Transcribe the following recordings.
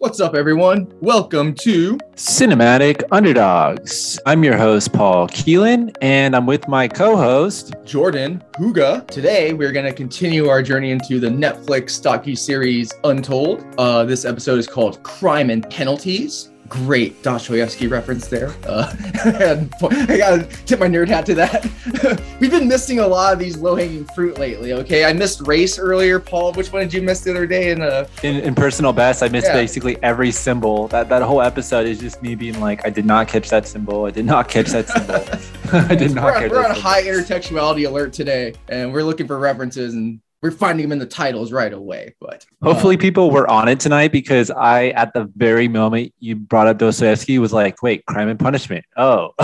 What's up, everyone? Welcome to Cinematic Underdogs. I'm your host, Paul Keelan, and I'm with my co host, Jordan Huga. Today, we're going to continue our journey into the Netflix docu series Untold. Uh, this episode is called Crime and Penalties great Dostoevsky reference there. Uh, I gotta tip my nerd hat to that. We've been missing a lot of these low hanging fruit lately. Okay, I missed race earlier. Paul, which one did you miss the other day? In uh, in, in personal best, I missed yeah. basically every symbol. That that whole episode is just me being like, I did not catch that symbol. I did not catch that symbol. I did not. We're, catch we're on high intertextuality alert today, and we're looking for references and we're finding them in the titles right away. But hopefully, uh, people were on it tonight because I, at the very moment you brought up Dostoevsky, was like, "Wait, Crime and Punishment." Oh,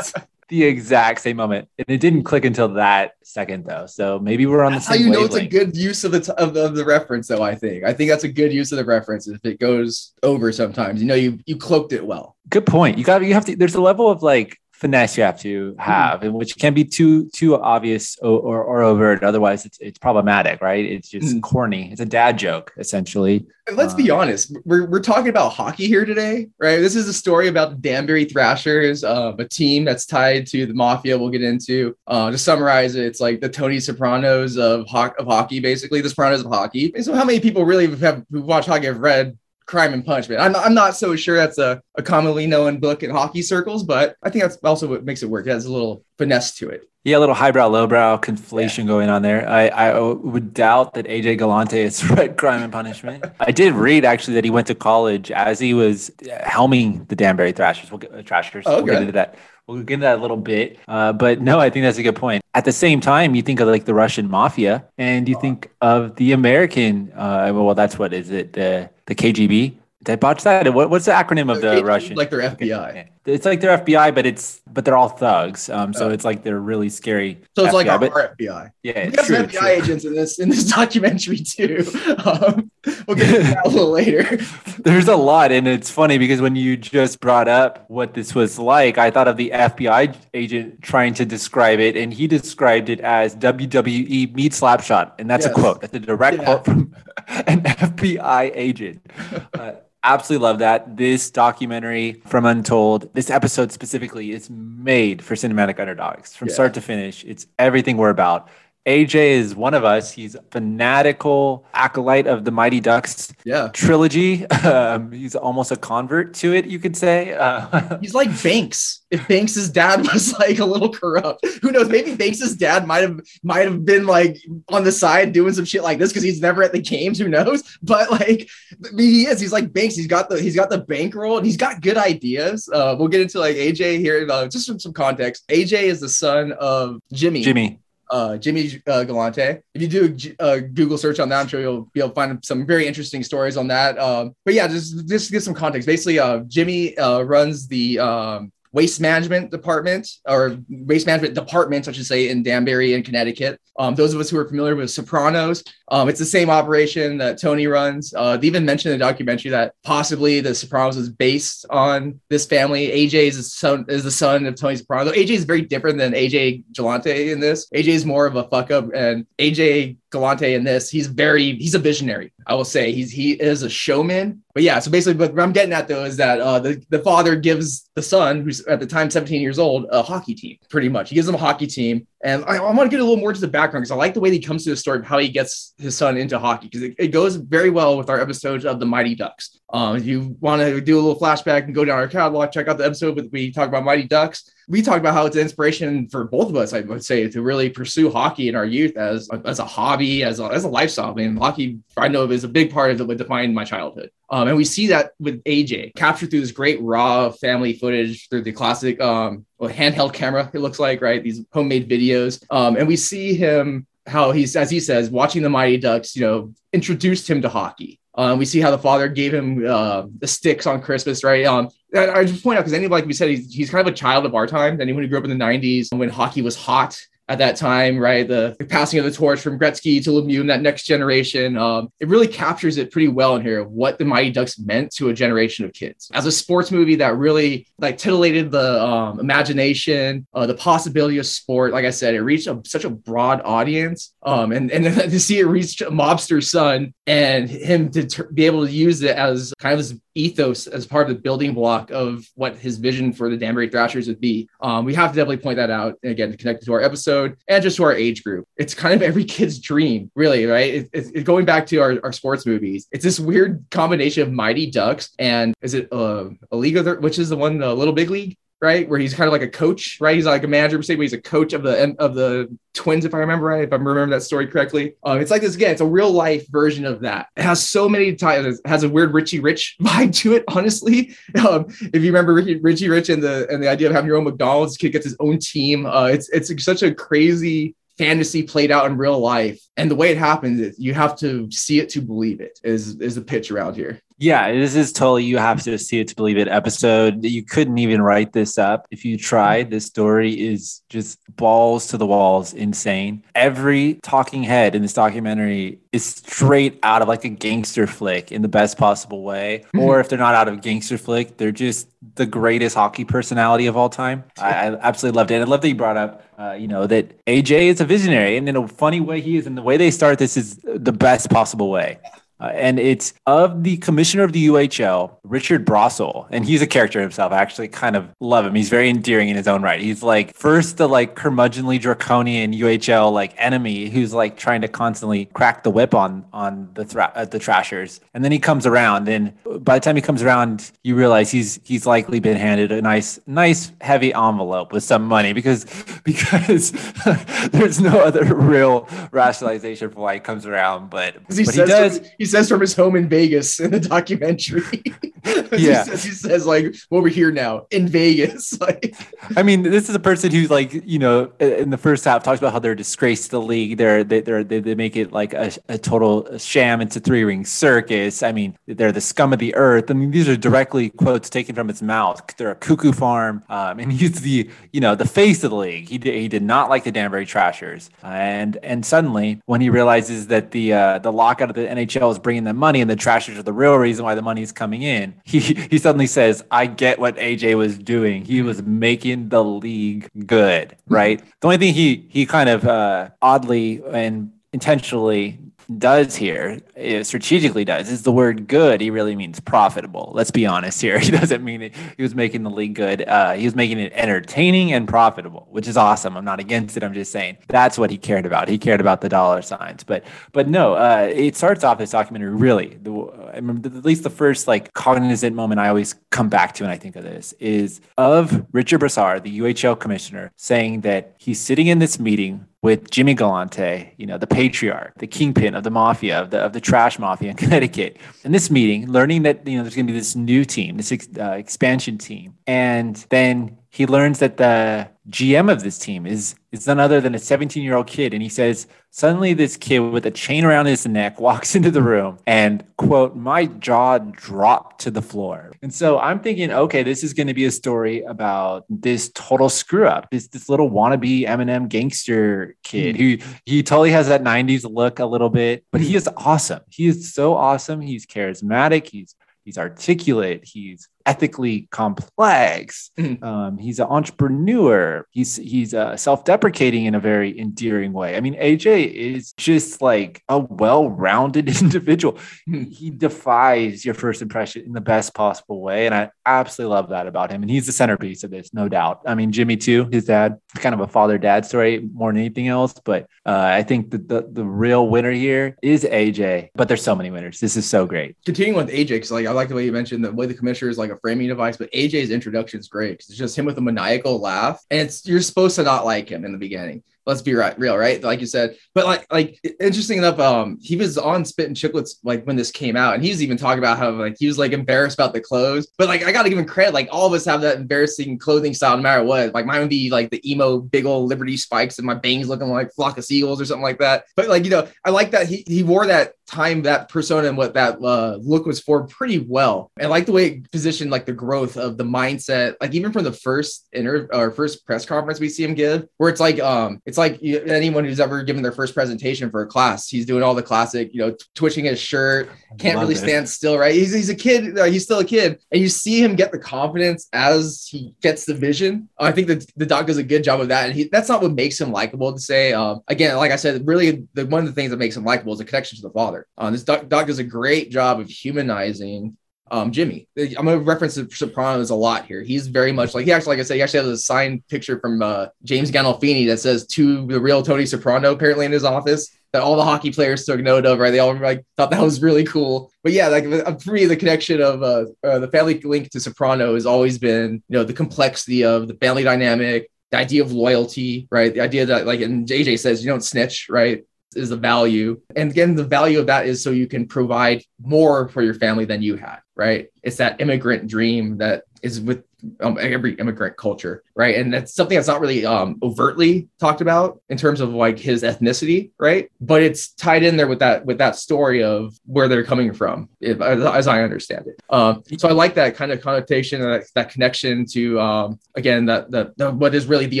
the exact same moment, and it didn't click until that second, though. So maybe we're on that's the same. How you wavelength. know it's a good use of the t- of, the, of the reference, though. I think I think that's a good use of the reference. If it goes over sometimes, you know, you you cloaked it well. Good point. You got you have to. There's a level of like finesse you have to mm-hmm. have, mm-hmm. and which can be too too obvious or, or, or, overt. Otherwise, it's it's problematic, right? It's just mm-hmm. corny. It's a dad joke, essentially. And let's um, be honest. We're we're talking about hockey here today, right? This is a story about the Danbury Thrashers, uh, a team that's tied to the mafia. We'll get into. Uh, to summarize it, it's like the Tony Sopranos of ho- of hockey, basically the Sopranos of hockey. And so, how many people really have who watch hockey have read Crime and Punishment. I'm, I'm not so sure that's a, a commonly known book in hockey circles, but I think that's also what makes it work. It has a little finesse to it. Yeah, a little highbrow, lowbrow conflation yeah. going on there. I, I would doubt that AJ Galante has read Crime and Punishment. I did read actually that he went to college as he was helming the Danbury Thrashers. We'll get, uh, Thrashers. Oh, okay. We'll get into that. We'll get into that a little bit. Uh, but no, I think that's a good point. At the same time, you think of like the Russian mafia and you think of the American. Uh, well, that's what is it? The the KGB. Did I botch that? What, what's the acronym of the, Russian? Like their FBI. It's like they're FBI, but it's but they're all thugs. Um, so it's like they're really scary. So it's FBI, like our, but, FBI. Yeah, we true, some FBI true. agents in this in this documentary too. Um, we'll get into that a little later. There's a lot, and it's funny because when you just brought up what this was like, I thought of the FBI agent trying to describe it, and he described it as WWE meet Slapshot, and that's yes. a quote. That's a direct yeah. quote from an FBI agent. Uh, absolutely love that. This documentary from Untold, this episode specifically, is made for cinematic underdogs from yeah. start to finish. It's everything we're about. AJ is one of us. He's a fanatical acolyte of the Mighty Ducks yeah. trilogy. Um, he's almost a convert to it, you could say. Uh, he's like Banks. If Banks's dad was like a little corrupt, who knows? Maybe Banks's dad might have might have been like on the side doing some shit like this because he's never at the games. Who knows? But like he is. He's like Banks. He's got the he's got the bankroll and he's got good ideas. Uh, we'll get into like AJ here. Uh, just from some context, AJ is the son of Jimmy. Jimmy uh, Jimmy uh, Galante. If you do a uh, Google search on that, I'm sure you'll be able to find some very interesting stories on that. Um, but yeah, just just give some context. Basically, uh, Jimmy uh, runs the um, waste management department or waste management department, I should say, in Danbury in Connecticut. Um, those of us who are familiar with Sopranos, um, it's the same operation that Tony runs. Uh, they even mentioned in the documentary that possibly the Sopranos is based on this family. AJ is the son, is the son of Tony Soprano. AJ is very different than AJ Galante in this. AJ is more of a fuck up, and AJ Galante in this, he's very he's a visionary. I will say he's he is a showman. But yeah, so basically, what I'm getting at though is that uh, the the father gives the son, who's at the time 17 years old, a hockey team. Pretty much, he gives him a hockey team, and I, I want to get a little more to the background because I like the way he comes to the story of how he gets his son into hockey because it, it, goes very well with our episodes of the Mighty Ducks. Um, if you want to do a little flashback and go down our catalog, check out the episode where we talk about Mighty Ducks we talk about how it's an inspiration for both of us, I would say, to really pursue hockey in our youth as, as a hobby, as a, as a lifestyle. I mean, hockey, I know, is a big part of what defined my childhood. Um, and we see that with AJ captured through this great raw family footage through the classic um, well, handheld camera, it looks like, right? These homemade videos. Um, and we see him how he's, as he says, watching the Mighty Ducks, you know, introduced him to hockey. Um, we see how the father gave him uh, the sticks on Christmas, right? Um, I just point out because anybody, like we said, he's, he's kind of a child of our time. Anyone who grew up in the 90s when hockey was hot at that time, right? The, the passing of the torch from Gretzky to Lemieux and that next generation. Um, it really captures it pretty well in here what the Mighty Ducks meant to a generation of kids. As a sports movie that really like titillated the um, imagination, uh, the possibility of sport. Like I said, it reached a, such a broad audience. Um, and, and to see it reach a mobster's son and him to t- be able to use it as kind of his ethos as part of the building block of what his vision for the Danbury Thrashers would be. Um, we have to definitely point that out again to connect it to our episode and just to our age group. It's kind of every kid's dream, really, right? It, it, it, going back to our, our sports movies, it's this weird combination of Mighty Ducks and is it uh, a league of which is the one, the Little Big League? Right? Where he's kind of like a coach, right? He's like a manager, but he's a coach of the of the twins, if I remember right, if I remember that story correctly. Um, it's like this again, it's a real life version of that. It has so many titles, has a weird Richie Rich vibe to it, honestly. Um, if you remember Ricky, Richie Rich and the and the idea of having your own McDonald's, kid gets his own team. Uh, it's it's such a crazy fantasy played out in real life. And the way it happens is you have to see it to believe it is is the pitch around here. Yeah, this is totally you have to see it to believe it episode. You couldn't even write this up if you tried. This story is just balls to the walls, insane. Every talking head in this documentary is straight out of like a gangster flick in the best possible way. Mm-hmm. Or if they're not out of a gangster flick, they're just the greatest hockey personality of all time. I, I absolutely loved it. I love that you brought up, uh, you know, that AJ is a visionary, and in a funny way he is, and the way they start this is the best possible way. Uh, and it's of the commissioner of the UHL, Richard Brosal, and he's a character himself. I actually kind of love him. He's very endearing in his own right. He's like first the like curmudgeonly draconian UHL like enemy who's like trying to constantly crack the whip on on the thra- uh, the Trashers, and then he comes around, and by the time he comes around, you realize he's he's likely been handed a nice nice heavy envelope with some money because because there's no other real rationalization for why he comes around, but, but he, does. He says from his home in Vegas in the documentary. yeah, he says, he says, like over here now in Vegas. like, I mean, this is a person who's like you know in the first half talks about how they're disgraced to the league. They're they they're, they, they make it like a, a total sham. It's a three ring circus. I mean, they're the scum of the earth. I mean, these are directly quotes taken from his mouth. They're a cuckoo farm, um, and he's the you know the face of the league. He did, he did not like the Danbury Trashers, and and suddenly when he realizes that the uh, the lockout of the NHL is bringing them money, and the Trashers are the real reason why the money is coming in. He he suddenly says, "I get what AJ was doing. He was making the league good, right?" the only thing he he kind of uh, oddly and intentionally does here, strategically does, is the word good. He really means profitable. Let's be honest here. He doesn't mean it. He was making the league good. Uh, he was making it entertaining and profitable, which is awesome. I'm not against it. I'm just saying that's what he cared about. He cared about the dollar signs. But but no, uh, it starts off this documentary really. The, I remember at least the first like cognizant moment I always come back to when I think of this is of Richard Brassard, the UHL commissioner, saying that he's sitting in this meeting with Jimmy Galante, you know, the patriarch, the kingpin of the mafia, of the, of the trash mafia in Connecticut. In this meeting, learning that, you know, there's going to be this new team, this uh, expansion team. And then he learns that the GM of this team is is none other than a 17 year old kid, and he says suddenly this kid with a chain around his neck walks into the room and quote my jaw dropped to the floor. And so I'm thinking, okay, this is going to be a story about this total screw up, this this little wannabe Eminem gangster kid mm. who he totally has that 90s look a little bit, but he hmm. is awesome. He is so awesome. He's charismatic. He's he's articulate. He's ethically complex. Mm-hmm. Um, he's an entrepreneur. He's he's uh, self-deprecating in a very endearing way. I mean, AJ is just like a well-rounded individual. Mm-hmm. He defies your first impression in the best possible way, and I absolutely love that about him. And he's the centerpiece of this, no doubt. I mean, Jimmy too. His dad, kind of a father-dad story more than anything else. But uh, I think that the the real winner here is AJ. But there's so many winners. This is so great. Continuing with AJ, because like I like the way you mentioned the way the commissioner is like a framing device, but AJ's introduction is great because it's just him with a maniacal laugh, and it's you're supposed to not like him in the beginning let's be right, real, right? Like you said, but like, like interesting enough, um, he was on Spittin' Chiclets like when this came out, and he was even talking about how like he was like embarrassed about the clothes, but like I gotta give him credit, like all of us have that embarrassing clothing style, no matter what. Like mine would be like the emo big old Liberty spikes and my bangs looking like flock of seagulls or something like that. But like you know, I like that he he wore that time that persona and what that uh, look was for pretty well. And like the way it positioned like the growth of the mindset, like even from the first inter or first press conference we see him give, where it's like um it's like anyone who's ever given their first presentation for a class, he's doing all the classic, you know, twitching his shirt, can't really it. stand still, right? He's, he's a kid, uh, he's still a kid, and you see him get the confidence as he gets the vision. I think that the doc does a good job of that, and he, that's not what makes him likable to say. Um, again, like I said, really, the, one of the things that makes him likable is a connection to the father. Uh, this doc, doc does a great job of humanizing um, Jimmy. I'm to reference the Sopranos a lot here. He's very much like he actually, like I said, he actually has a signed picture from uh, James Gandolfini that says to the real Tony Soprano apparently in his office that all the hockey players took note of. Right? They all like thought that was really cool. But yeah, like for me, the connection of uh, uh, the family link to Soprano has always been, you know, the complexity of the family dynamic, the idea of loyalty, right? The idea that like, and JJ says you don't snitch, right? Is the value. And again, the value of that is so you can provide more for your family than you had, right? It's that immigrant dream that is with um, every immigrant culture, right? And that's something that's not really um, overtly talked about in terms of like his ethnicity, right? But it's tied in there with that with that story of where they're coming from, if, as I understand it. Um, so I like that kind of connotation, that, that connection to um, again that the, the what is really the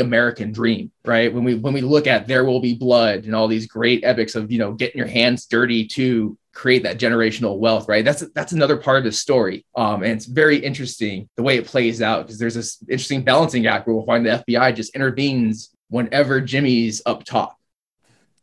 American dream, right? When we when we look at There Will Be Blood and all these great epics of you know getting your hands dirty to create that generational wealth, right? That's that's another part of the story. Um, and it's very interesting the way it plays out because there's this interesting balancing act where we'll find the FBI just intervenes whenever Jimmy's up top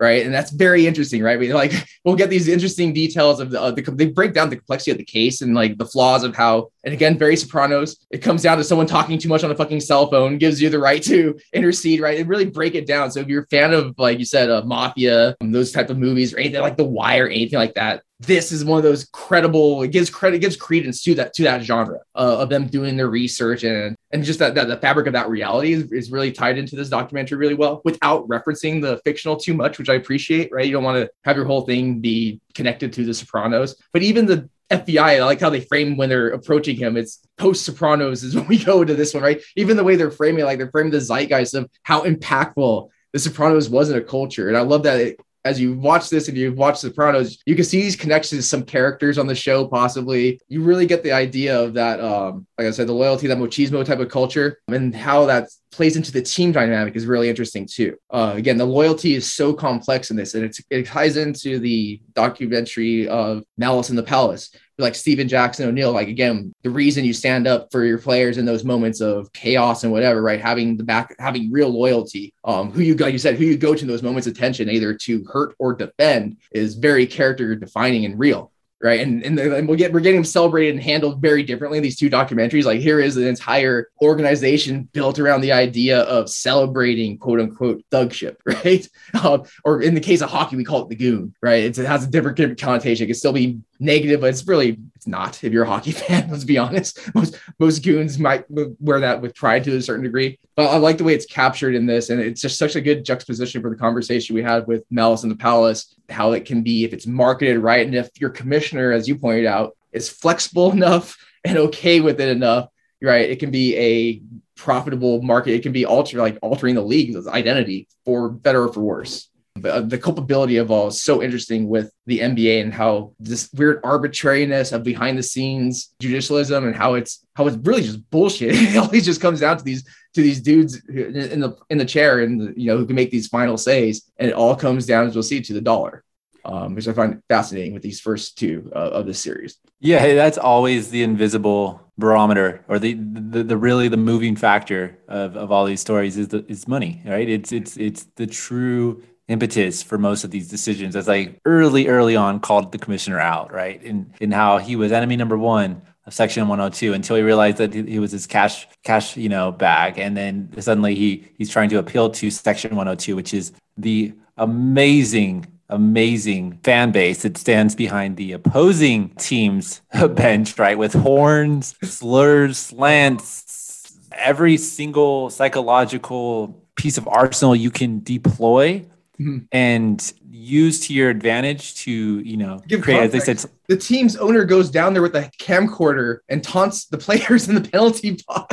right? And that's very interesting, right? We like we'll get these interesting details of the, uh, the they break down the complexity of the case and like the flaws of how. And again, very Sopranos. It comes down to someone talking too much on a fucking cell phone gives you the right to intercede, right? And really break it down. So if you're a fan of like you said, uh, mafia, um, those type of movies, or anything like The Wire, anything like that, this is one of those credible it gives credit gives credence to that to that genre uh, of them doing their research and and just that, that the fabric of that reality is, is really tied into this documentary really well without referencing the fictional too much which i appreciate right you don't want to have your whole thing be connected to the sopranos but even the FBI, I like how they frame when they're approaching him. It's post Sopranos is when we go into this one, right? Even the way they're framing, like they're framing the zeitgeist of how impactful the Sopranos was in a culture. And I love that it as you watch this, if you've watched Sopranos, you can see these connections to some characters on the show, possibly. You really get the idea of that, um, like I said, the loyalty, that machismo type of culture, and how that plays into the team dynamic is really interesting too. Uh, again, the loyalty is so complex in this, and it ties into the documentary of Malice in the Palace, like Stephen Jackson O'Neal, like again, the reason you stand up for your players in those moments of chaos and whatever, right? Having the back, having real loyalty. Um, who you got, you said who you go to in those moments of tension, either to hurt or defend, is very character defining and real right? And and, and we'll get we're getting them celebrated and handled very differently in these two documentaries. Like here is an entire organization built around the idea of celebrating quote unquote thugship, right? Um, or in the case of hockey, we call it the goon, right? It's, it has a different connotation. It can still be negative, but it's really it's not. If you're a hockey fan, let's be honest. Most most goons might wear that with pride to a certain degree. But I like the way it's captured in this, and it's just such a good juxtaposition for the conversation we had with Malice in the Palace. How it can be if it's marketed right, and if your commissioner, as you pointed out, is flexible enough and okay with it enough, right? It can be a profitable market. It can be alter like altering the league's identity for better or for worse the, the culpability of all is so interesting with the NBA and how this weird arbitrariness of behind the scenes judicialism and how it's how it's really just bullshit. it always just comes down to these to these dudes in the in the chair and you know who can make these final says, and it all comes down as we'll see to the dollar. Um, which I find fascinating with these first two uh, of this series. Yeah, that's always the invisible barometer, or the, the the really the moving factor of, of all these stories is the is money, right? It's it's it's the true impetus for most of these decisions as I early, early on called the commissioner out, right? In in how he was enemy number one of section 102 until he realized that he was his cash cash, you know, bag. And then suddenly he he's trying to appeal to section 102, which is the amazing amazing fan base that stands behind the opposing team's bench, right? With horns, slurs, slants, every single psychological piece of arsenal you can deploy mm-hmm. and use to your advantage to you know Give create context. as they said the team's owner goes down there with a camcorder and taunts the players in the penalty box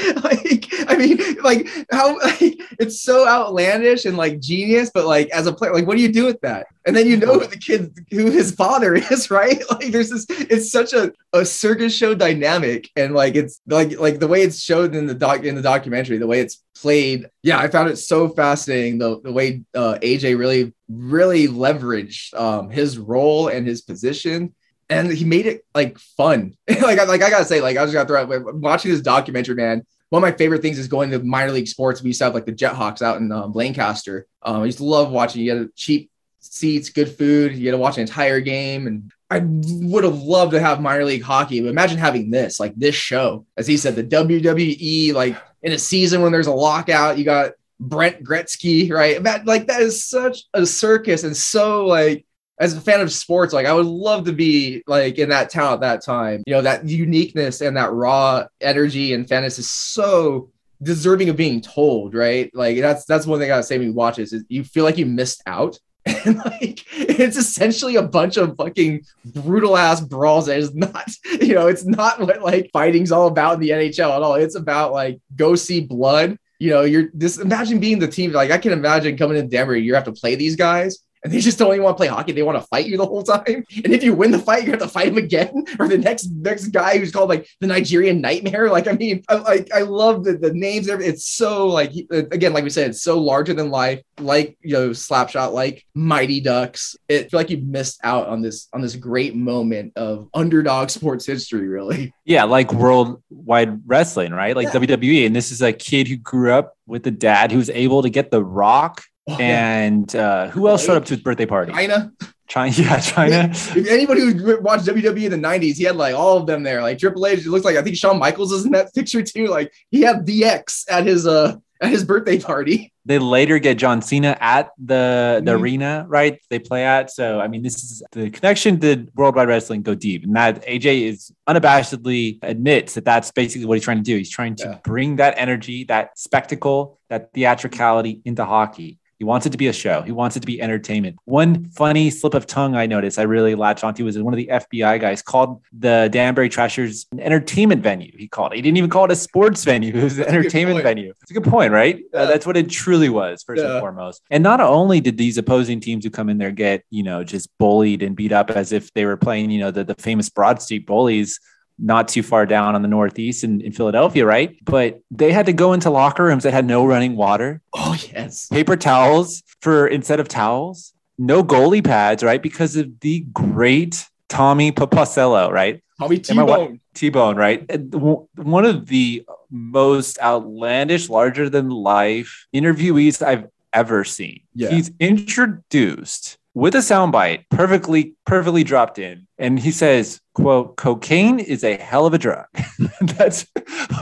like, I mean, like how like it's so outlandish and like genius, but like as a player, like what do you do with that? And then you know who the kid, who his father is, right? Like there's this, it's such a, a circus show dynamic, and like it's like like the way it's showed in the doc in the documentary, the way it's played. Yeah, I found it so fascinating the the way uh, AJ really really leveraged um, his role and his position and he made it like fun. like, I, like I gotta say, like I was just gonna throw out watching this documentary, man. One of my favorite things is going to minor league sports. We used to have like the Jethawks out in um, Lancaster. Um, I used to love watching. You had cheap seats, good food. You had to watch an entire game, and I would have loved to have minor league hockey. But imagine having this, like this show, as he said, the WWE, like in a season when there's a lockout, you got Brent Gretzky, right? That like that is such a circus and so like as a fan of sports, like I would love to be like in that town at that time. You know, that uniqueness and that raw energy and fantasy is so deserving of being told, right? Like that's that's one thing I gotta say when you watch this is you feel like you missed out. And like it's essentially a bunch of fucking brutal ass brawls that is not, you know, it's not what like fighting's all about in the NHL at all. It's about like go see blood. You know, you're just imagine being the team. Like I can imagine coming in Danbury, you have to play these guys and they just don't even want to play hockey. They want to fight you the whole time. And if you win the fight, you have to fight him again, or the next next guy who's called like the Nigerian Nightmare. Like I mean, I, like I love the, the names. It's so like uh, again, like we said, it's so larger than life. Like you know, Slapshot, like Mighty Ducks. It feel like you missed out on this on this great moment of underdog sports history. Really, yeah, like worldwide wrestling, right? Like yeah. WWE. And this is a kid who grew up with a dad who's able to get the Rock and uh, who else showed up to his birthday party? Chyna. Chyna, yeah, Chyna. If anybody who watched WWE in the '90s, he had like all of them there. Like Triple H, it looks like I think Shawn Michaels is in that picture too. Like he had DX at his uh at his birthday party. They later get John Cena at the the mm-hmm. arena, right? They play at. So I mean, this is the connection to Worldwide Wrestling go deep, and that AJ is unabashedly admits that that's basically what he's trying to do. He's trying to yeah. bring that energy, that spectacle, that theatricality into hockey. He wants it to be a show. He wants it to be entertainment. One funny slip of tongue I noticed I really latched onto was one of the FBI guys called the Danbury Trashers an entertainment venue. He called it. He didn't even call it a sports venue. It was an entertainment venue. It's a good point, right? Uh, yeah. Uh, that's what it truly was, first yeah. and foremost. And not only did these opposing teams who come in there get, you know, just bullied and beat up as if they were playing, you know, the, the famous Broad Street bullies not too far down on the northeast in, in Philadelphia, right? But they had to go into locker rooms that had no running water. Oh, yes. Paper towels for instead of towels, no goalie pads, right? Because of the great Tommy Papacello, right? Tommy T-Bone. T-Bone, right? One of the most outlandish, larger than life interviewees I've ever seen. Yeah. He's introduced with a soundbite perfectly perfectly dropped in and he says quote cocaine is a hell of a drug that's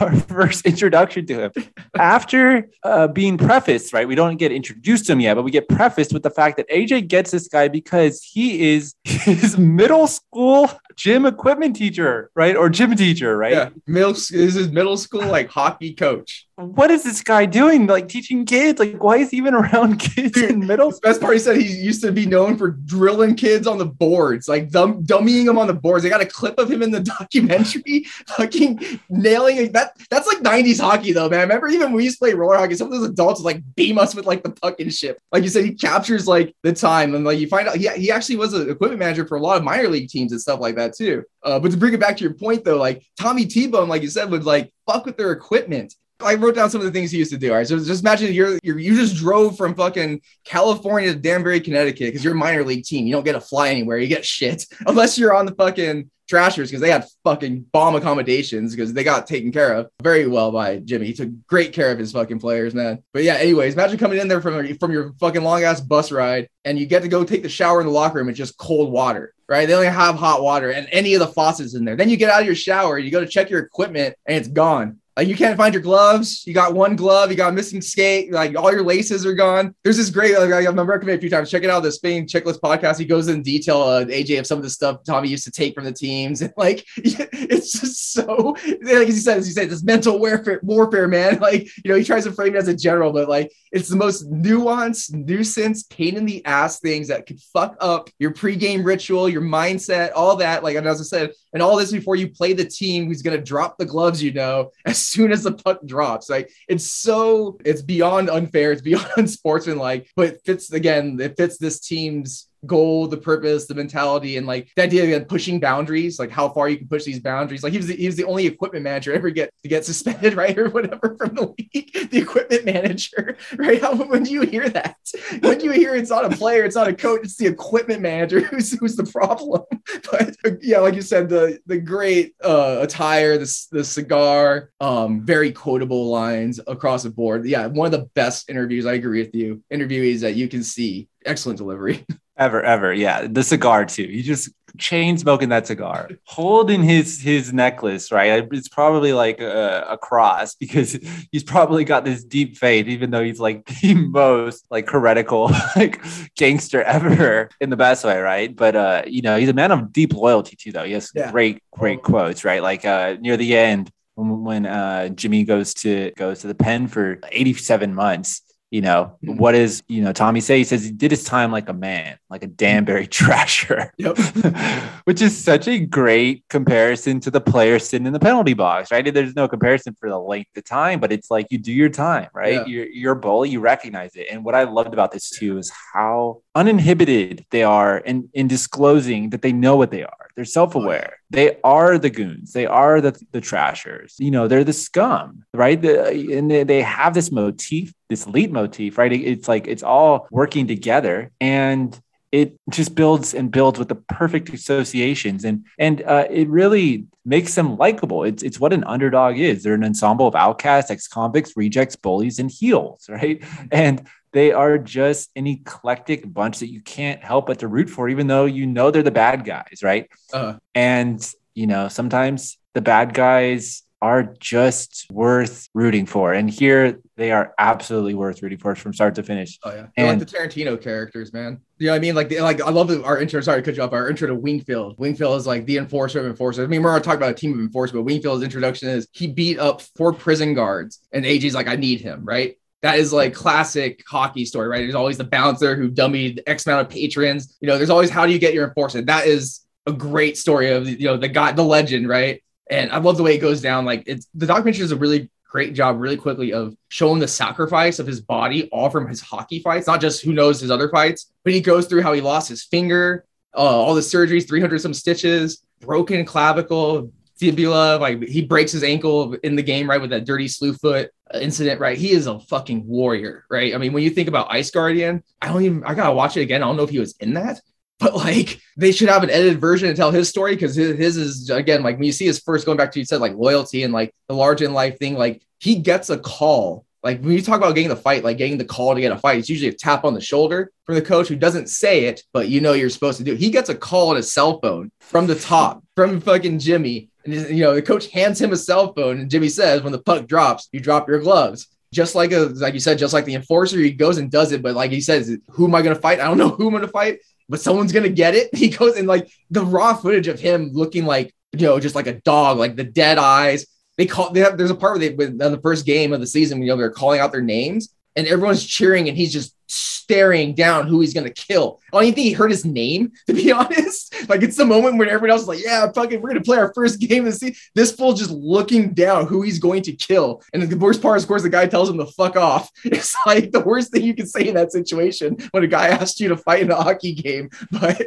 our first introduction to him after uh, being prefaced right we don't get introduced to him yet but we get prefaced with the fact that aj gets this guy because he is his middle school gym equipment teacher right or gym teacher right yeah middle is his middle school like hockey coach what is this guy doing? Like teaching kids? Like why is he even around kids in middle? The best part, he said he used to be known for drilling kids on the boards, like dumb, dumb, dummying them on the boards. They got a clip of him in the documentary, fucking nailing. That that's like '90s hockey though, man. I remember even when we used to play roller hockey, some of those adults would like beam us with like the fucking ship. Like you said, he captures like the time, and like you find out he, he actually was an equipment manager for a lot of minor league teams and stuff like that too. Uh, but to bring it back to your point though, like Tommy T-Bone, like you said, would like fuck with their equipment I wrote down some of the things he used to do. All right. So just imagine you're, you're you just drove from fucking California to Danbury, Connecticut, because you're a minor league team. You don't get to fly anywhere. You get shit unless you're on the fucking Trashers because they had fucking bomb accommodations because they got taken care of very well by Jimmy. He took great care of his fucking players, man. But yeah, anyways, imagine coming in there from from your fucking long ass bus ride and you get to go take the shower in the locker room. It's just cold water, right? They only have hot water and any of the faucets in there. Then you get out of your shower, you go to check your equipment, and it's gone. Like you can't find your gloves. You got one glove. You got missing skate. Like all your laces are gone. There's this great. Like, I've recommended a few times. Check it out. The Spittin' Chiclets podcast. He goes in detail, uh, AJ, of some of the stuff Tommy used to take from the teams, and like it's just so. Like he says, he said this mental warfare, warfare, man. Like you know, he tries to frame it as a general, but like it's the most nuanced, nuisance, pain in the ass things that could fuck up your pregame ritual, your mindset, all that. Like as I said, and all this before you play the team who's gonna drop the gloves. You know, as soon as the puck drops. Like it's so it's beyond unfair, it's beyond unsportsmanlike, but it fits again, it fits this team's goal, the purpose, the mentality, and like the idea of pushing boundaries, like how far you can push these boundaries. Like he was the, he was the only equipment manager ever get to get suspended, right, or whatever from the league. The equipment manager, right? How when do you hear that? When do you hear it's not a player, it's not a coach, it's the equipment manager who's who's the problem. But yeah, like you said, the the great uh, attire, the the cigar, um, very quotable lines across the board. Yeah, one of the best interviews. I agree with you. Interviewees that you can see. Excellent delivery. Ever, ever, yeah. The cigar too. He just chain smoking that cigar, holding his his necklace. Right, it's probably like a, a, cross because he's probably got this deep faith, even though he's like the most like heretical like gangster ever in the best way, right? But uh, you know, he's a man of deep loyalty too. Though he has yeah. great, great quotes, right? Like uh, near the end when, when uh, Jimmy goes to goes to the pen for 87 months you know, mm-hmm. what is, you know, Tommy say? He says he did his time like a man, like a Danbury trasher, yep. which is such a great comparison to the player sitting in the penalty box, right? There's no comparison for the length of time, but it's like you do your time, right? Yeah. You're, you're a bully, you recognize it. And what I loved about this too is how uninhibited they are in, in disclosing that they know what they are. They're self aware. They are the goons. They are the, the trashers. You know, they're the scum, right? The, and they, they have this motif, this leitmotif, right? It's like it's all working together. And it just builds and builds with the perfect associations and and uh, it really makes them likable it's it's what an underdog is they're an ensemble of outcasts ex-convicts rejects bullies and heels right and they are just an eclectic bunch that you can't help but to root for, even though you know they're the bad guys, right? Uh-huh. And, you know, sometimes the bad guys are just worth rooting for. And here they are absolutely worth rooting for from start to finish. Oh yeah. They're and like the Tarantino characters, man. You know what I mean? Like, like I love our intro. Sorry to cut you off. Our intro to Wingfield. Wingfield is like the enforcer of enforcers. I mean, we're going to talk about a team of enforcers, but Wingfield's introduction is he beat up four prison guards, and AJ's like, I need him, right? That is like classic hockey story, right? There's always the bouncer who dummied X amount of patrons. You know, there's always how do you get your enforcement? That is a great story of you know the guy, the legend, right? And I love the way it goes down. Like it's the documentary does a really great job, really quickly of showing the sacrifice of his body, all from his hockey fights, not just who knows his other fights, but he goes through how he lost his finger, uh, all the surgeries, 300 some stitches, broken clavicle, fibula, like he breaks his ankle in the game, right, with that dirty slew foot incident, right? He is a fucking warrior, right? I mean, when you think about Ice Guardian, I don't even, I gotta watch it again. I don't know if he was in that, but like they should have an edited version to tell his story because his, his is, again, like when you see his first going back to, you said like loyalty and like the large in life thing, like he gets a call. Like when you talk about getting the fight, like getting the call to get a fight, it's usually a tap on the shoulder from the coach who doesn't say it, but you know you're supposed to do. He gets a call on his cell phone from the top from fucking Jimmy and you know, the coach hands him a cell phone, and Jimmy says, "When the puck drops, you drop your gloves." Just like a, like you said, just like the enforcer, he goes and does it. But like he says, "Who am I going to fight? I don't know who I'm going to fight, but someone's going to get it." He goes and like the raw footage of him looking like you know, just like a dog, like the dead eyes. They call. They have. There's a part where they, in the first game of the season, you know, they're calling out their names, and everyone's cheering, and he's just staring down who he's gonna kill. I don't even think he heard his name, to be honest. Like it's the moment when everyone else is like, "Yeah, fucking, we're gonna play our first game the season." This fool just looking down who he's going to kill, and the worst part is, of course, the guy tells him to fuck off. It's like the worst thing you can say in that situation when a guy asks you to fight in a hockey game. But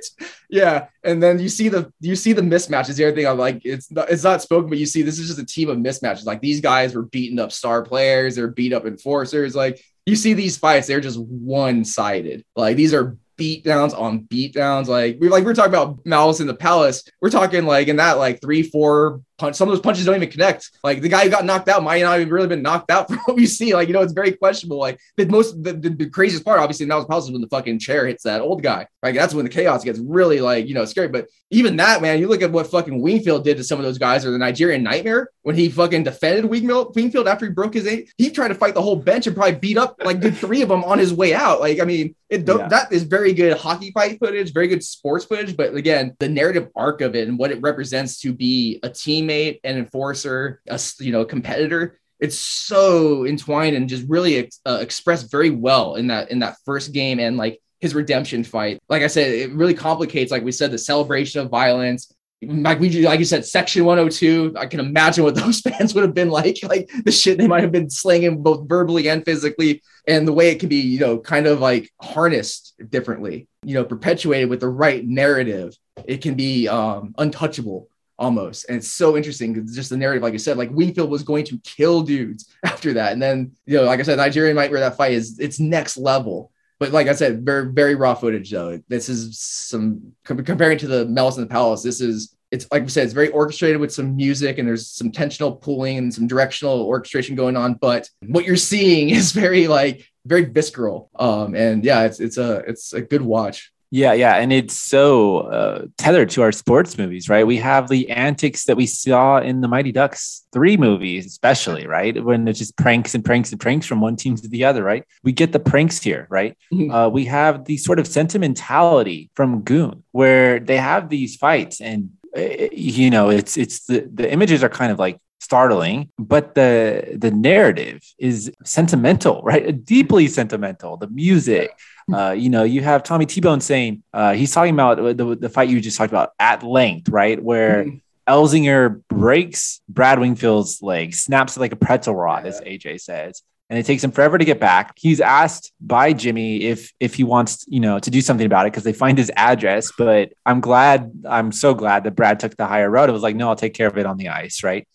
yeah, and then you see the you see the mismatches. The other thing I'm like, it's not, it's not spoken, but you see this is just a team of mismatches. Like these guys were beating up star players, they're beat up enforcers, like you see these fights, they're just one sided. Like these are beat downs on beat downs. Like we like we're talking about Malice in the Palace. We're talking like in that like three, four punch. Some of those punches don't even connect. Like the guy who got knocked out might not even really been knocked out from what we see. Like, you know, it's very questionable. Like the most the, the, the craziest part, obviously, Palace is when the fucking chair hits that old guy. Right. That's when the chaos gets really like, you know, scary. But even that, man, you look at what fucking Wingfield did to some of those guys or the Nigerian nightmare when he fucking defended Wingfield, Wingfield after he broke his eight. He tried to fight the whole bench and probably beat up like the three of them on his way out. Like, I mean, it yeah. that is very good hockey fight footage, very good sports footage. But again, the narrative arc of it and what it represents to be a teammate and enforcer, a you know competitor. It's so entwined and just really ex- uh, expressed very well in that in that first game and like his redemption fight. Like I said, it really complicates, like we said, the celebration of violence, like we like you said, Section 102. I can imagine what those fans would have been like, like the shit they might have been slinging both verbally and physically, and the way it can be, you know, kind of like harnessed differently, you know, perpetuated with the right narrative. It can be um, untouchable almost. And it's so interesting because just the narrative, like I said, like Wingfield was going to kill dudes after that. And then, you know, like I said, Nigerian might where that fight is it's next level. But like I said, very, very raw footage though. This is some comparing to the Malice in the Palace, this is it's like we said, it's very orchestrated with some music and there's some tensional pulling and some directional orchestration going on. But what you're seeing is very like very visceral. Um, and yeah, it's it's a it's a good watch. Yeah, yeah, and it's so uh, tethered to our sports movies, right? We have the antics that we saw in the Mighty Ducks three movies, especially, right? When it's just pranks and pranks and pranks from one team to the other, right? We get the pranks here, right? Mm-hmm. Uh, we have the sort of sentimentality from Goon, where they have these fights, and uh, you know, it's it's the the images are kind of like startling but the the narrative is sentimental right deeply sentimental the music uh, you know, you have Tommy T Bone saying uh, he's talking about the, the fight you just talked about at length, right? Where mm-hmm. Elzinger breaks Brad Wingfield's leg, snaps it like a pretzel rod, as AJ says, and it takes him forever to get back. He's asked by Jimmy if if he wants, you know, to do something about it because they find his address. But I'm glad, I'm so glad that Brad took the higher road. It was like, no, I'll take care of it on the ice, right?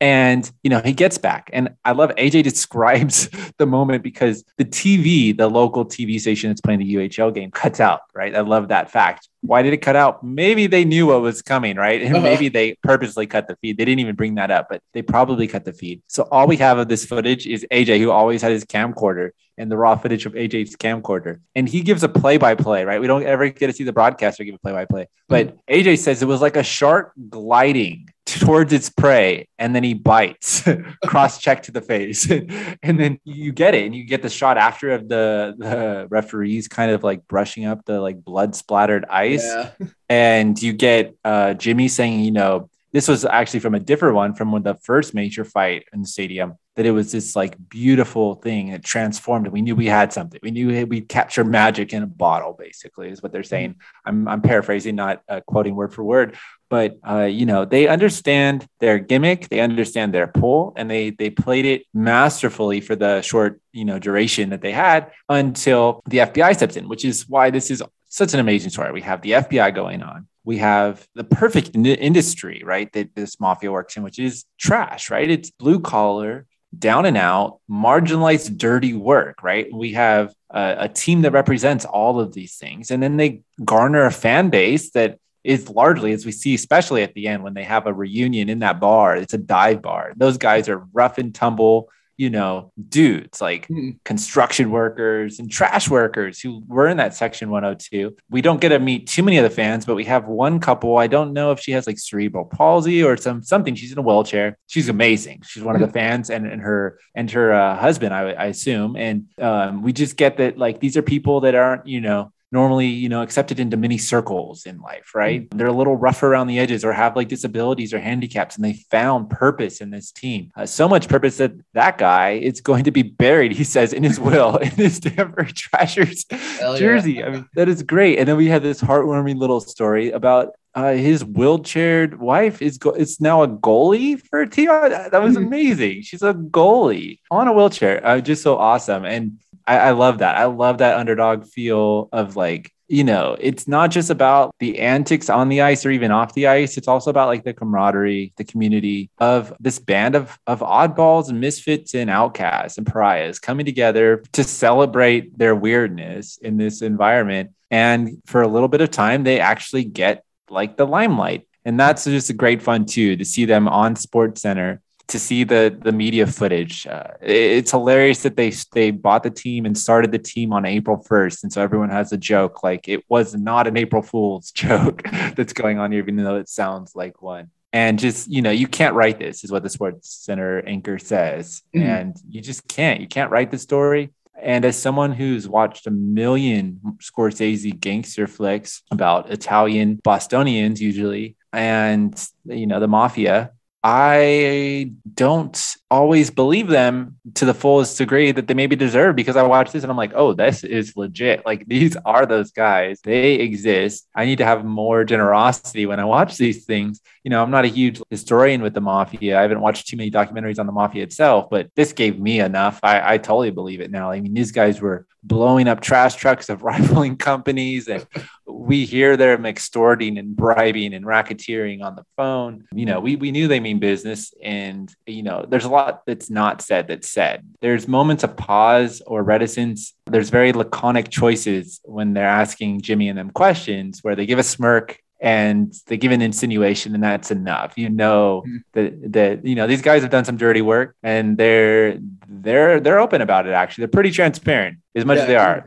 And, you know, he gets back. And I love AJ describes the moment because the TV, the local TV station that's playing the UHL game, cuts out, right? I love that fact. Why did it cut out? Maybe they knew what was coming, right? And uh-huh. maybe they purposely cut the feed. They didn't even bring that up, but they probably cut the feed. So all we have of this footage is AJ, who always had his camcorder and the raw footage of AJ's camcorder. And he gives a play by play, right? We don't ever get to see the broadcaster give a play by play. But AJ says it was like a shark gliding towards its prey and then he bites cross check to the face. And then you get it and you get the shot after of the the referees kind of like brushing up the like blood splattered ice. Yeah. and you get uh jimmy saying you know this was actually from a different one from when the first major fight in the stadium that it was this like beautiful thing that transformed. And we knew we had something. We knew we captured magic in a bottle basically is what they're saying. I'm, I'm paraphrasing not uh, quoting word for word but uh, you know they understand their gimmick they understand their pull and they they played it masterfully for the short you know duration that they had until the fbi steps in which is why this is such an amazing story we have the fbi going on we have the perfect in- industry, right? That this mafia works in, which is trash, right? It's blue collar, down and out, marginalized, dirty work, right? We have a, a team that represents all of these things. And then they garner a fan base that is largely, as we see, especially at the end when they have a reunion in that bar, it's a dive bar. Those guys are rough and tumble you know, dudes like mm-hmm. construction workers and trash workers who were in that section 102. We don't get to meet too many of the fans, but we have one couple. I don't know if she has like cerebral palsy or some something. She's in a wheelchair. She's amazing. She's one of the fans and, and her and her uh, husband, I, I assume. And um, we just get that like these are people that aren't, you know, normally you know accepted into many circles in life right mm-hmm. they're a little rough around the edges or have like disabilities or handicaps and they found purpose in this team uh, so much purpose that that guy is going to be buried he says in his will in his Danbury trashers jersey yeah. i mean that is great and then we had this heartwarming little story about uh, his wheelchaired wife is go- is now a goalie for a team. That was mm-hmm. amazing. She's a goalie on a wheelchair. Uh, just so awesome. And I, I love that. I love that underdog feel of like, you know, it's not just about the antics on the ice or even off the ice. It's also about like the camaraderie, the community of this band of, of oddballs and misfits and outcasts and pariahs coming together to celebrate their weirdness in this environment. And for a little bit of time, they actually get like the limelight. And that's just a great fun too to see them on Sports Center to see the the media footage. Uh, it's hilarious that they they bought the team and started the team on April 1st, and so everyone has a joke like it was not an April Fool's joke that's going on here, even though it sounds like one. And just you know, you can't write this, is what the Sports Center anchor says, mm-hmm. and you just can't. You can't write the story. And as someone who's watched a million Scorsese gangster flicks about Italian Bostonians, usually, and you know the mafia, I don't always believe them to the fullest degree that they maybe deserve because I watch this and I'm like, oh, this is legit. Like these are those guys. They exist. I need to have more generosity when I watch these things. You know, I'm not a huge historian with the mafia. I haven't watched too many documentaries on the mafia itself, but this gave me enough. I, I totally believe it now. I mean, these guys were blowing up trash trucks of rivaling companies and we hear them extorting and bribing and racketeering on the phone you know we, we knew they mean business and you know there's a lot that's not said that's said. There's moments of pause or reticence. There's very laconic choices when they're asking jimmy and them questions where they give a smirk and they give an insinuation and that's enough. You know mm-hmm. that that you know these guys have done some dirty work and they're they're they're open about it actually. They're pretty transparent as much yeah, as they are.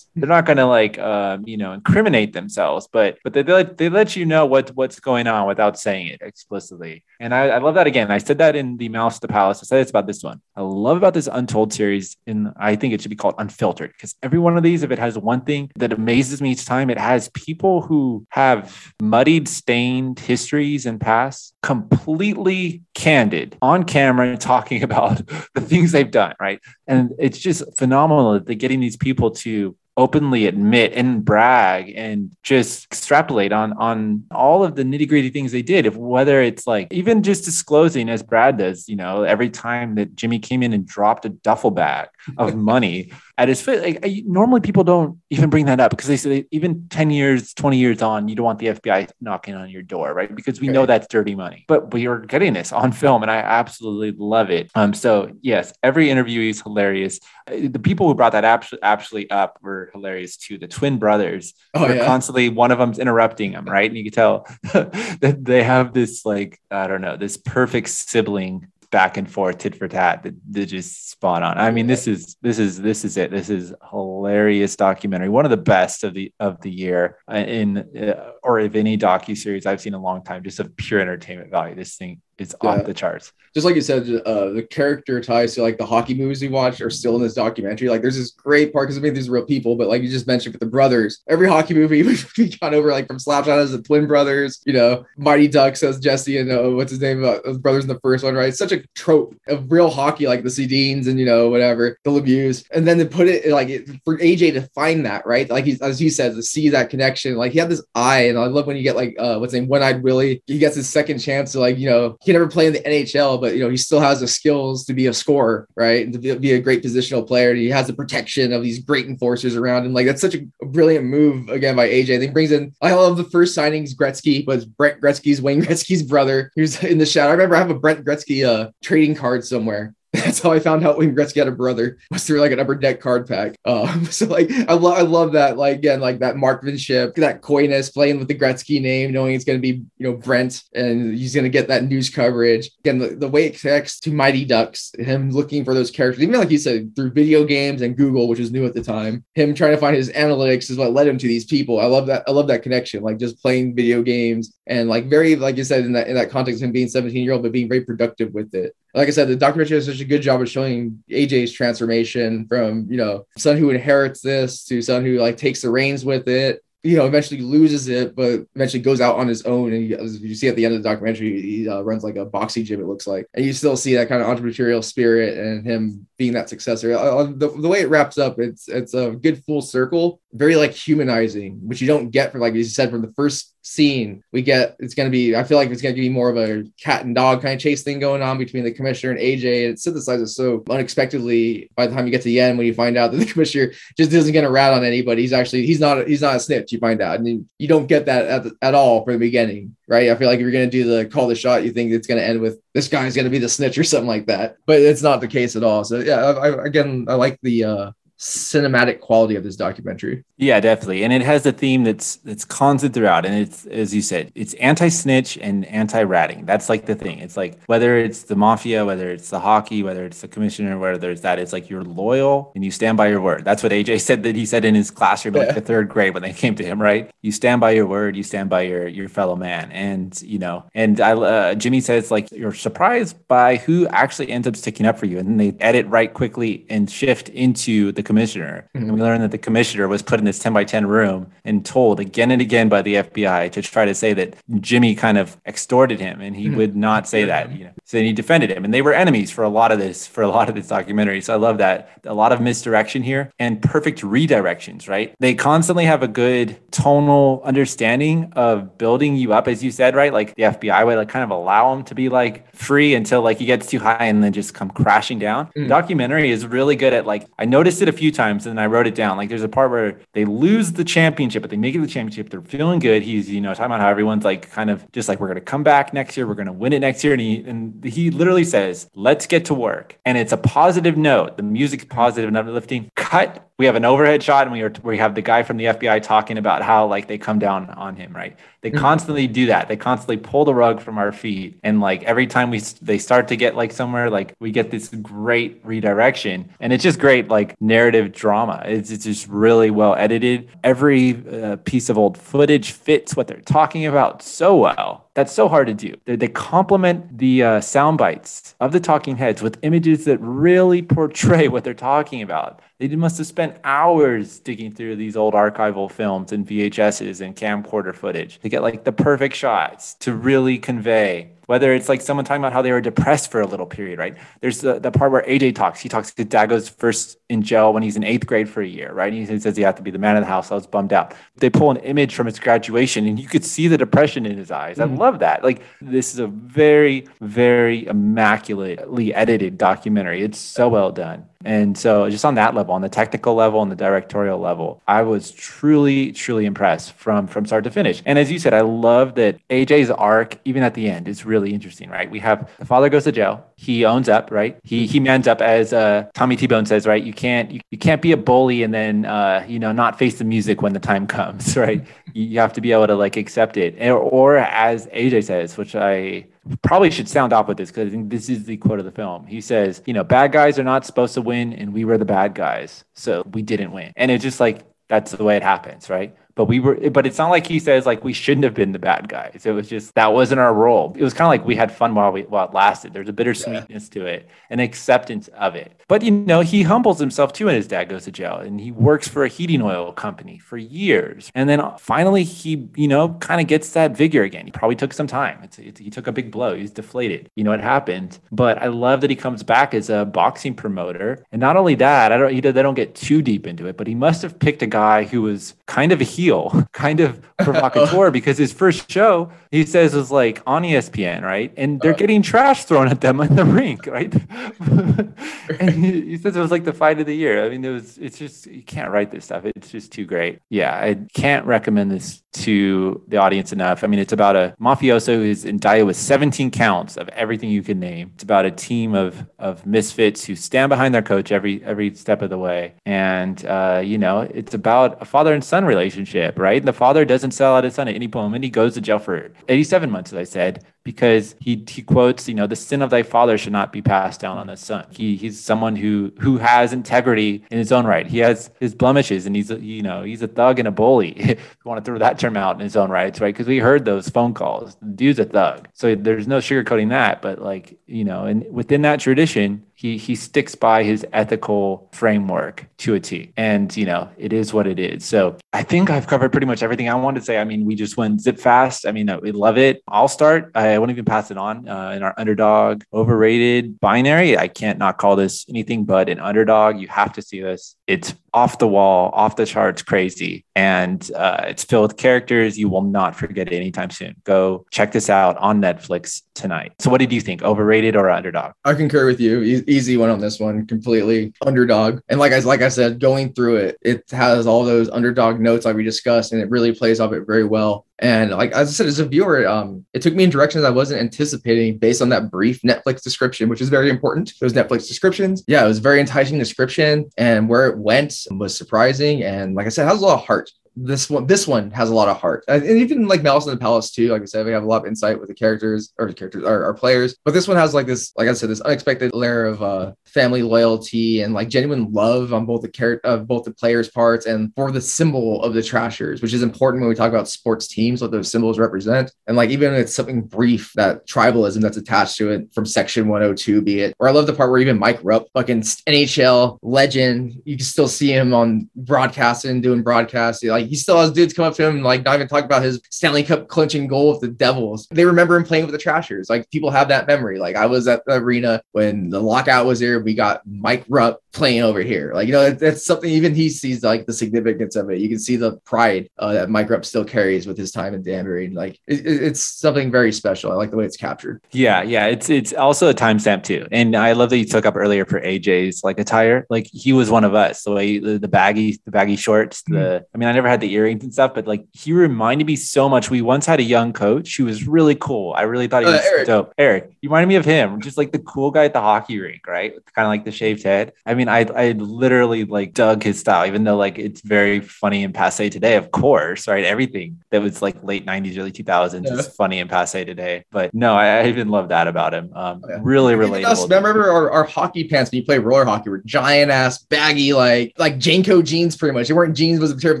they're not going to like, um, you know, incriminate themselves, but but they, they let, they let you know what what's going on without saying it explicitly. And I, I love that again. I said that in the Malice of the Palace. I said it's about this one. I love about this Untold series, and I think it should be called Unfiltered because every one of these, if it has one thing that amazes me each time, it has people who have muddied, stained histories and past, completely candid on camera, talking about the things they've done. Right, and it's just phenomenal that they get getting these people to openly admit and brag and just extrapolate on on all of the nitty gritty things they did. If whether it's like even just disclosing, as Brad does, you know, every time that Jimmy came in and dropped a duffel bag of money at his foot. Like, I, normally, people don't even bring that up because they say even ten years, twenty years on, you don't want the FBI knocking on your door, right? Because we know that's dirty money. But we are getting this on film, and I absolutely love it. Um, so yes, every interview is hilarious. Uh, the people who brought that actually actually up were hilarious too. The twin brothers oh, yeah. constantly one of them's interrupting them, right? And you can tell that they have this like I don't know this perfect sibling back and forth tit for tat that, that just spot on i mean this is this is this is it this is hilarious documentary one of the best of the of the year uh, in uh, or of any docu series i've seen in a long time just of pure entertainment value this thing it's yeah. off the charts. Just like you said, uh, the character ties to like the hockey movies we watch are still in this documentary. Like there's this great part because I mean these are real people, but like you just mentioned with the brothers, every hockey movie we've gone over like from Slapshot as the twin brothers, you know, Mighty Ducks as Jesse and uh, what's his name, uh, brothers in the first one, right? It's such a trope of real hockey, like the Sedins and you know whatever the Lemieux, and then to put it like it, for AJ to find that right, like he's as he says to see that connection, like he had this eye, and I love when you get like uh, what's his name, One Eyed Willie, he gets his second chance to like you know he never played in the NHL, but you know he still has the skills to be a scorer, right? And to be, a great positional player. And he has the protection of these great enforcers around him. Like that's such a, brilliant move again by AJ. I think brings in. I love the first signings Gretzky was Brent Gretzky's Wayne Gretzky's brother. He was in the shadow. I remember I have a Brent Gretzky uh, trading card somewhere that's how I found out Wayne Gretzky had a brother was through like an upper deck card pack. Um, so like I love I love that like again like that marksmanship, that coyness, playing with the Gretzky name, knowing it's going to be you know Brent and he's going to get that news coverage. Again, the, the way it connects to Mighty Ducks, him looking for those characters, even like you said through video games and Google, which was new at the time. Him trying to find his analytics is what led him to these people. I love that. I love that connection, like just playing video games and like very like you said in that in that context, him being 17 year old but being very productive with it like I said, the documentary does such a good job of showing AJ's transformation from, you know, son who inherits this to son who like takes the reins with it you know, eventually loses it, but eventually goes out on his own. And he, as you see at the end of the documentary, he uh, runs like a boxing gym, it looks like. And you still see that kind of entrepreneurial spirit and him being that successor. Uh, the, the way it wraps up, it's it's a good full circle, very like humanizing, which you don't get from, like you said, from the first scene we get it's going to be i feel like it's going to be more of a cat and dog kind of chase thing going on between the commissioner and aj And it synthesizes so unexpectedly by the time you get to the end when you find out that the commissioner just isn't going to rat on anybody. He's actually he's not he's not a snitch you find out. And you, you don't get that at, at all from the beginning right? I feel like if you're going to do the call the shot you think it's going to end with this guy's going to be the snitch or something like that. But it's not the case at all. So yeah I, I, again i like the uh cinematic quality of this documentary. Yeah, definitely. And it has a theme that's that's constant throughout. And it's as you said, it's anti-snitch and anti-ratting. That's like the thing. It's like whether it's the mafia, whether it's the hockey, whether it's the commissioner, whether it's that, it's like you're loyal and you stand by your word. That's what AJ said that he said in his classroom, like the third grade when they came to him, right? You stand by your word, you stand by your your fellow man. And you know, and I uh, Jimmy says like you're surprised by who actually ends up sticking up for you. And then they edit right quickly and shift into the commissioner. Mm-hmm. And we learned that the commissioner was put in this 10 by 10 room and told again and again by the FBI to try to say that Jimmy kind of extorted him and he mm-hmm. would not say that. You know, so he defended him. And they were enemies for a lot of this, for a lot of this documentary. So I love that. A lot of misdirection here and perfect redirections, right? They constantly have a good tonal understanding of building you up, as you said, right? Like the FBI would like kind of allow him to be like free until like he gets too high and then just come crashing down. Mm. The documentary is really good at like I noticed it a few times and I wrote it down. Like there's a part where they lose the championship, but they make it the championship. They're feeling good. He's you know talking about how everyone's like kind of just like we're gonna come back next year. We're gonna win it next year. And he and he literally says, "Let's get to work." And it's a positive note. The music's positive and uplifting. Cut we have an overhead shot and we are we have the guy from the FBI talking about how like they come down on him, right? They mm-hmm. constantly do that. They constantly pull the rug from our feet, and like every time we they start to get like somewhere, like we get this great redirection, and it's just great like narrative drama. It's, it's just really well edited. Every uh, piece of old footage fits what they're talking about so well. That's so hard to do. They, they complement the uh, sound bites of the talking heads with images that really portray what they're talking about. They must have spent hours digging through these old archival films and VHSs and camcorder footage to get like the perfect shots to really convey whether it's like someone talking about how they were depressed for a little period, right? There's the, the part where AJ talks. He talks to Dago's first in jail when he's in eighth grade for a year, right? And he says he had to be the man of the house. I was bummed out. They pull an image from his graduation and you could see the depression in his eyes. Mm-hmm. I love that. Like, this is a very, very immaculately edited documentary. It's so well done. And so, just on that level, on the technical level and the directorial level, I was truly, truly impressed from from start to finish. And as you said, I love that AJ's arc, even at the end, is really interesting, right? We have the father goes to jail. He owns up, right? He he mans up, as uh, Tommy T Bone says, right? You can't you, you can't be a bully and then uh, you know not face the music when the time comes, right? you have to be able to like accept it, or, or as AJ says, which I probably should sound off with this because I think this is the quote of the film. He says, you know, bad guys are not supposed to win, and we were the bad guys, so we didn't win. And it's just like that's the way it happens, right? But we were but it's not like he says like we shouldn't have been the bad guys. It was just that wasn't our role. It was kind of like we had fun while we while it lasted. There's a bittersweetness yeah. to it an acceptance of it. But you know he humbles himself too when his dad goes to jail and he works for a heating oil company for years. And then finally he you know kind of gets that vigor again. He probably took some time. It's, it's, he took a big blow. He's deflated. You know what happened. But i love that he comes back as a boxing promoter. And not only that i don't he they don't get too deep into it but he must have picked a guy who was kind of a heel kind of provocateur because his first show he says was like on ESPN, right? And they're uh, getting trash thrown at them in the rink, right? and he, he, says it was like the fight of the year. I mean, it was. It's just you can't write this stuff. It's just too great. Yeah, I can't recommend this to the audience enough. I mean, it's about a mafioso who's indicted with 17 counts of everything you can name. It's about a team of of misfits who stand behind their coach every every step of the way, and uh, you know, it's about a father and son relationship, right? And The father doesn't sell out his son at any moment. He goes to jail for 87 months, as I said, because he he quotes, you know, the sin of thy father should not be passed down on the son. He he's someone who who has integrity in his own right. He has his blemishes, and he's you know he's a thug and a bully. if you want to throw that term out in his own rights, right? Because we heard those phone calls. The dude's a thug, so there's no sugarcoating that. But like you know, and within that tradition, he he sticks by his ethical framework to a T. And you know, it is what it is. So I think I've covered pretty much everything I wanted to say. I mean, we just went zip fast. I mean, we love it. I'll start. I won't even pass it on uh, in our underdog overrated binary. I can't not call this anything but an underdog. You have to see this. It's off the wall, off the charts, crazy, and uh, it's filled with characters you will not forget anytime soon. Go check this out on Netflix tonight. So, what did you think? Overrated or underdog? I concur with you. E- easy one on this one. Completely underdog. And like I like I said, going through it, it has all those underdog notes like we discussed, and it really plays off it very well. And like as I said, as a viewer, um, it took me in directions I wasn't anticipating based on that brief Netflix description, which is very important. Those Netflix descriptions, yeah, it was a very enticing description, and where it went was surprising. And like I said, has a lot of heart this one this one has a lot of heart. And even like Malice in the Palace too like I said we have a lot of insight with the characters or the characters our, our players. But this one has like this like I said this unexpected layer of uh family loyalty and like genuine love on both the character of both the players parts and for the symbol of the trashers which is important when we talk about sports teams what those symbols represent. And like even if it's something brief that tribalism that's attached to it from section 102 be it. Or I love the part where even Mike Rupp fucking NHL legend you can still see him on broadcasting doing broadcasts like he still has dudes come up to him and like not even talk about his Stanley Cup clinching goal with the Devils. They remember him playing with the Trashers. Like people have that memory. Like I was at the arena when the lockout was there. We got Mike Rupp playing over here. Like you know, that's something even he sees like the significance of it. You can see the pride uh, that Mike Rupp still carries with his time in Danbury. Like it, it's something very special. I like the way it's captured. Yeah, yeah. It's it's also a timestamp too, and I love that you took up earlier for AJ's like attire. Like he was one of us. The way the, the baggy the baggy shorts. The mm-hmm. I mean, I never had the earrings and stuff, but like he reminded me so much. We once had a young coach who was really cool. I really thought he uh, was uh, Eric. dope. Eric, you reminded me of him, just like the cool guy at the hockey rink, right? Kind of like the shaved head. I mean, I I literally like dug his style, even though like it's very funny and passe today, of course, right? Everything that was like late 90s, early 2000s yeah. is funny and passe today. But no, I, I even love that about him. Um, oh, yeah. Really relatable. remember our, our hockey pants when you play roller hockey were giant ass, baggy, like like JNCO jeans pretty much. They weren't jeans was term, but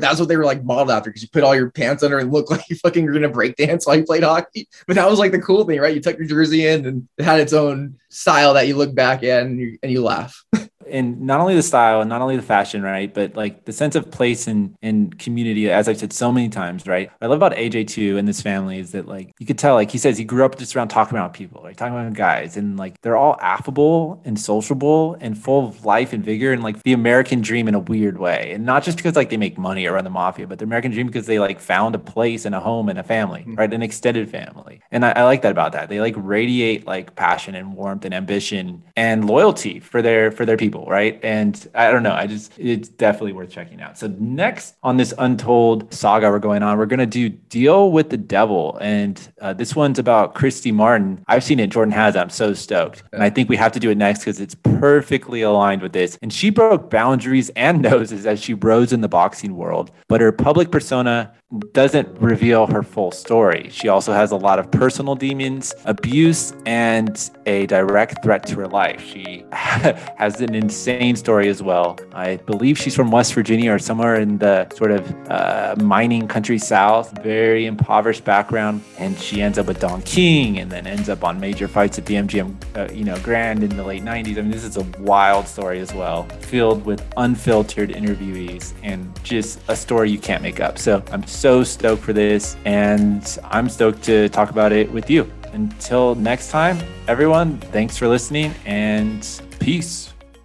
that's what they were like modeled after because you put all your pants under and look like you fucking were gonna break dance while you played hockey. But that was like the cool thing, right? You tuck your jersey in and it had its own style that you look back at and you, and you laugh. and not only the style and not only the fashion, right, but like the sense of place and and community, as I've said so many times, right. I love about AJ too and this family is that like you could tell, like he says, he grew up just around talking about people, like talking about guys, and like they're all affable and sociable and full of life and vigor and like the American dream in a weird way, and not just because like they make money or run the mafia, but the American dream because they like found a place and a home and a family, mm-hmm. right, an extended family, and I, I like that about that. They like radiate like passion and warmth and ambition and loyalty for their for their people, right? And I don't know, I just it's definitely worth checking out. So next on this untold saga we're going on, we're gonna do Deal with the Devil, and uh, this one's about Christy Martin. I've seen it, Jordan has. I'm so stoked, and I think we have to do it next because it's perfectly aligned with this. And she broke boundaries and noses as she rose in the boxing world, but her public persona doesn't reveal her full story. She also has a lot of personal demons, abuse, and a direct threat to her life. She has an insane story as well. I believe she's from West Virginia or somewhere in the sort of uh, mining country south, very impoverished background. And she ends up with Don King and then ends up on major fights at the MGM, uh, you know, Grand in the late 90s. I mean, this is a wild story as well, filled with unfiltered interviewees and just a story you can't make up. So I'm so stoked for this, and I'm stoked to talk about it with you. Until next time, everyone, thanks for listening and peace.